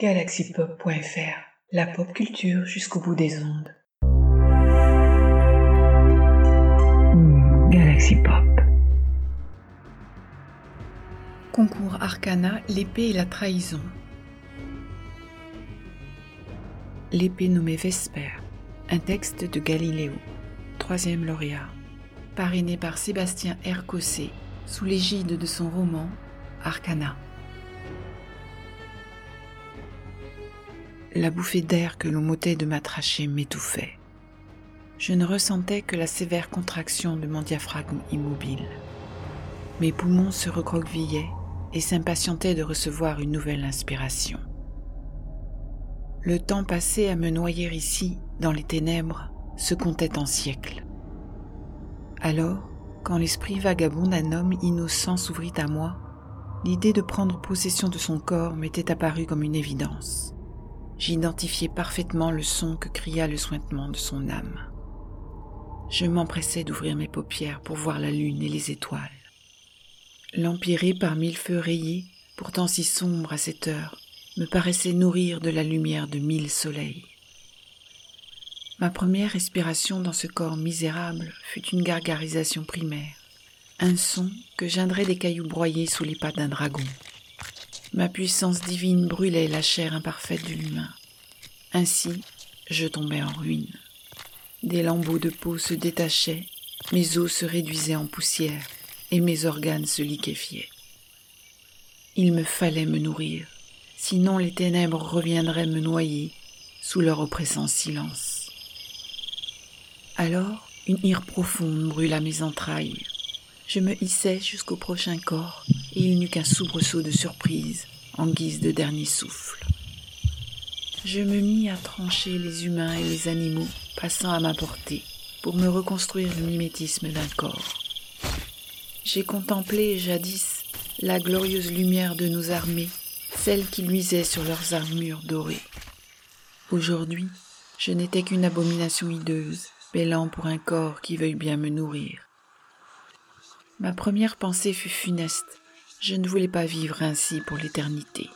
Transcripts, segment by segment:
galaxypop.fr, la pop culture jusqu'au bout des ondes. Hmm, Galaxy Pop. Concours Arcana, l'épée et la trahison. L'épée nommée Vesper, un texte de Galiléo, troisième lauréat, parrainé par Sébastien Ercossé, sous l'égide de son roman Arcana. La bouffée d'air que l'on m'ôtait de ma trachée m'étouffait. Je ne ressentais que la sévère contraction de mon diaphragme immobile. Mes poumons se recroquevillaient et s'impatientaient de recevoir une nouvelle inspiration. Le temps passé à me noyer ici, dans les ténèbres, se comptait en siècles. Alors, quand l'esprit vagabond d'un homme innocent s'ouvrit à moi, l'idée de prendre possession de son corps m'était apparue comme une évidence. J'identifiais parfaitement le son que cria le sointement de son âme. Je m'empressais d'ouvrir mes paupières pour voir la lune et les étoiles. L'empirée par mille feux rayés, pourtant si sombre à cette heure, me paraissait nourrir de la lumière de mille soleils. Ma première respiration dans ce corps misérable fut une gargarisation primaire, un son que geindrait des cailloux broyés sous les pattes d'un dragon. Ma puissance divine brûlait la chair imparfaite de l'humain. Ainsi, je tombais en ruine. Des lambeaux de peau se détachaient, mes os se réduisaient en poussière et mes organes se liquéfiaient. Il me fallait me nourrir, sinon les ténèbres reviendraient me noyer sous leur oppressant silence. Alors, une ire profonde brûla mes entrailles. Je me hissai jusqu'au prochain corps et il n'eut qu'un soubresaut de surprise en guise de dernier souffle. Je me mis à trancher les humains et les animaux passant à ma portée pour me reconstruire le mimétisme d'un corps. J'ai contemplé jadis la glorieuse lumière de nos armées, celle qui luisait sur leurs armures dorées. Aujourd'hui, je n'étais qu'une abomination hideuse, bêlant pour un corps qui veuille bien me nourrir. Ma première pensée fut funeste. Je ne voulais pas vivre ainsi pour l'éternité.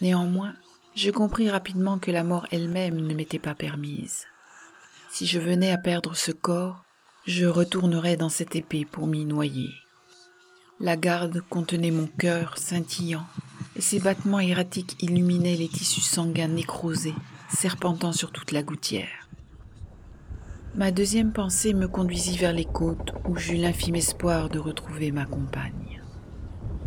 Néanmoins, je compris rapidement que la mort elle-même ne m'était pas permise. Si je venais à perdre ce corps, je retournerais dans cette épée pour m'y noyer. La garde contenait mon cœur scintillant, et ses battements erratiques illuminaient les tissus sanguins nécrosés, serpentant sur toute la gouttière. Ma deuxième pensée me conduisit vers les côtes où j'eus l'infime espoir de retrouver ma compagne.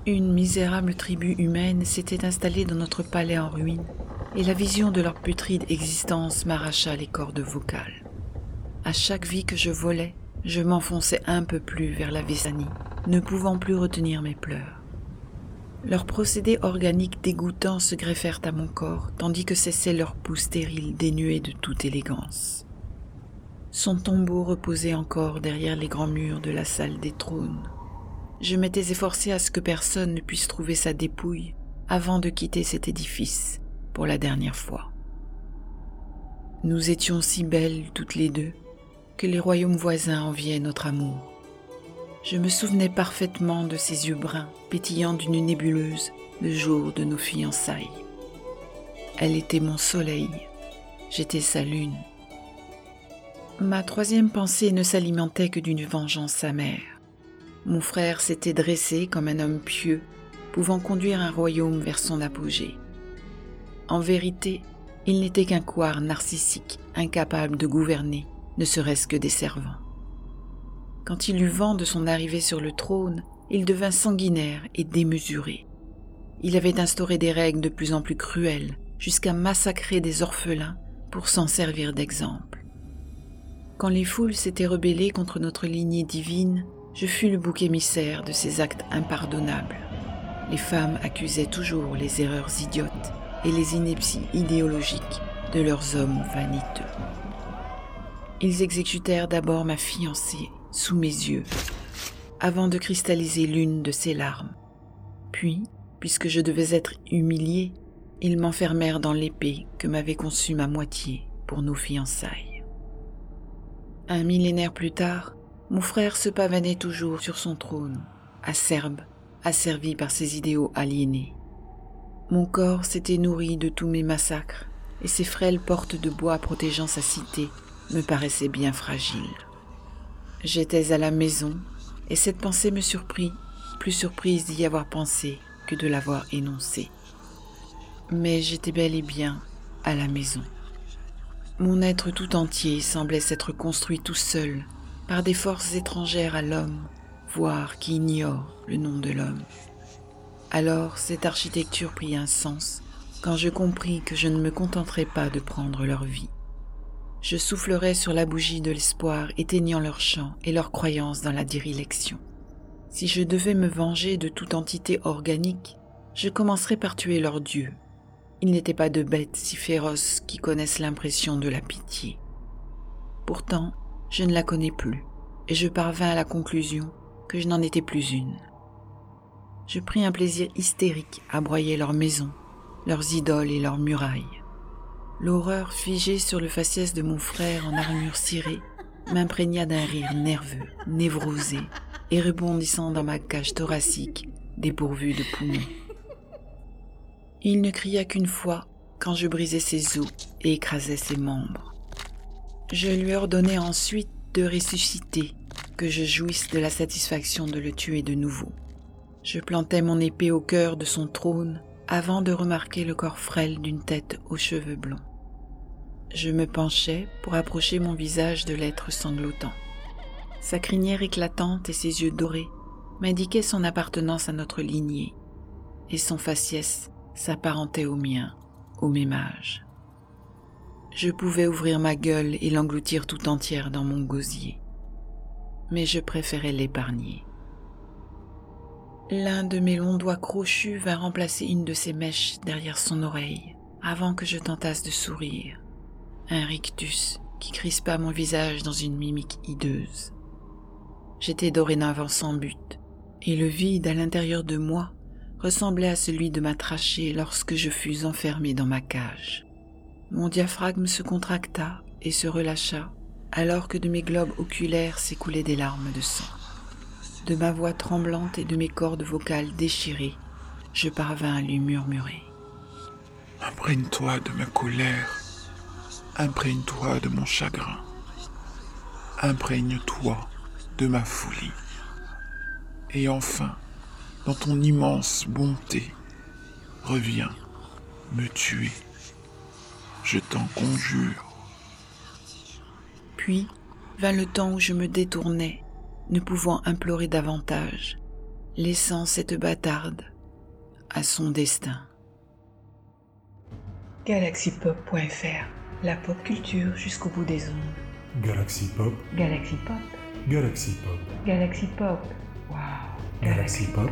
Une misérable tribu humaine s'était installée dans notre palais en ruine, et la vision de leur putride existence m'arracha les cordes vocales. À chaque vie que je volais, je m'enfonçais un peu plus vers la Vessanie, ne pouvant plus retenir mes pleurs. Leurs procédés organiques dégoûtants se greffèrent à mon corps, tandis que cessait leur pouls stérile dénué de toute élégance. Son tombeau reposait encore derrière les grands murs de la salle des trônes. Je m'étais efforcé à ce que personne ne puisse trouver sa dépouille avant de quitter cet édifice pour la dernière fois. Nous étions si belles toutes les deux que les royaumes voisins enviaient notre amour. Je me souvenais parfaitement de ses yeux bruns pétillant d'une nébuleuse le jour de nos fiançailles. Elle était mon soleil, j'étais sa lune. Ma troisième pensée ne s'alimentait que d'une vengeance amère. Mon frère s'était dressé comme un homme pieux, pouvant conduire un royaume vers son apogée. En vérité, il n'était qu'un couard narcissique, incapable de gouverner, ne serait-ce que des servants. Quand il eut vent de son arrivée sur le trône, il devint sanguinaire et démesuré. Il avait instauré des règles de plus en plus cruelles, jusqu'à massacrer des orphelins pour s'en servir d'exemple. Quand les foules s'étaient rebellées contre notre lignée divine, je fus le bouc émissaire de ces actes impardonnables. Les femmes accusaient toujours les erreurs idiotes et les inepties idéologiques de leurs hommes vaniteux. Ils exécutèrent d'abord ma fiancée sous mes yeux, avant de cristalliser l'une de ses larmes. Puis, puisque je devais être humilié, ils m'enfermèrent dans l'épée que m'avait conçue ma moitié pour nos fiançailles. Un millénaire plus tard, mon frère se pavanait toujours sur son trône, acerbe, asservi par ses idéaux aliénés. Mon corps s'était nourri de tous mes massacres, et ces frêles portes de bois protégeant sa cité me paraissaient bien fragiles. J'étais à la maison, et cette pensée me surprit, plus surprise d'y avoir pensé que de l'avoir énoncée. Mais j'étais bel et bien à la maison. Mon être tout entier semblait s'être construit tout seul par des forces étrangères à l'homme, voire qui ignorent le nom de l'homme. Alors cette architecture prit un sens quand je compris que je ne me contenterais pas de prendre leur vie. Je soufflerais sur la bougie de l'espoir, éteignant leur chant et leur croyance dans la dirélection. Si je devais me venger de toute entité organique, je commencerais par tuer leur dieu. Ils n'étaient pas de bêtes si féroces qui connaissent l'impression de la pitié. Pourtant, je ne la connais plus, et je parvins à la conclusion que je n'en étais plus une. Je pris un plaisir hystérique à broyer leurs maisons, leurs idoles et leurs murailles. L'horreur figée sur le faciès de mon frère en armure cirée m'imprégna d'un rire nerveux, névrosé et rebondissant dans ma cage thoracique dépourvue de poumons. Il ne cria qu'une fois quand je brisais ses os et écrasais ses membres. Je lui ordonnai ensuite de ressusciter, que je jouisse de la satisfaction de le tuer de nouveau. Je plantai mon épée au cœur de son trône avant de remarquer le corps frêle d'une tête aux cheveux blonds. Je me penchai pour approcher mon visage de l'être sanglotant. Sa crinière éclatante et ses yeux dorés m'indiquaient son appartenance à notre lignée, et son faciès s'apparentait au mien, au même âge. Je pouvais ouvrir ma gueule et l'engloutir tout entière dans mon gosier, mais je préférais l'épargner. L'un de mes longs doigts crochus vint remplacer une de ses mèches derrière son oreille, avant que je tentasse de sourire. Un rictus qui crispa mon visage dans une mimique hideuse. J'étais dorénavant sans but, et le vide à l'intérieur de moi ressemblait à celui de ma trachée lorsque je fus enfermé dans ma cage. Mon diaphragme se contracta et se relâcha, alors que de mes globes oculaires s'écoulaient des larmes de sang. De ma voix tremblante et de mes cordes vocales déchirées, je parvins à lui murmurer. Imprègne-toi de ma colère, imprègne-toi de mon chagrin, imprègne-toi de ma folie. Et enfin, dans ton immense bonté, reviens me tuer. Je t'en conjure. Puis vint le temps où je me détournais ne pouvant implorer davantage, laissant cette bâtarde à son destin. Galaxypop.fr La pop culture jusqu'au bout des ondes. Galaxy Pop, Galaxy Pop. Galaxy Pop, Galaxy Pop. Wow. Galaxy Pop,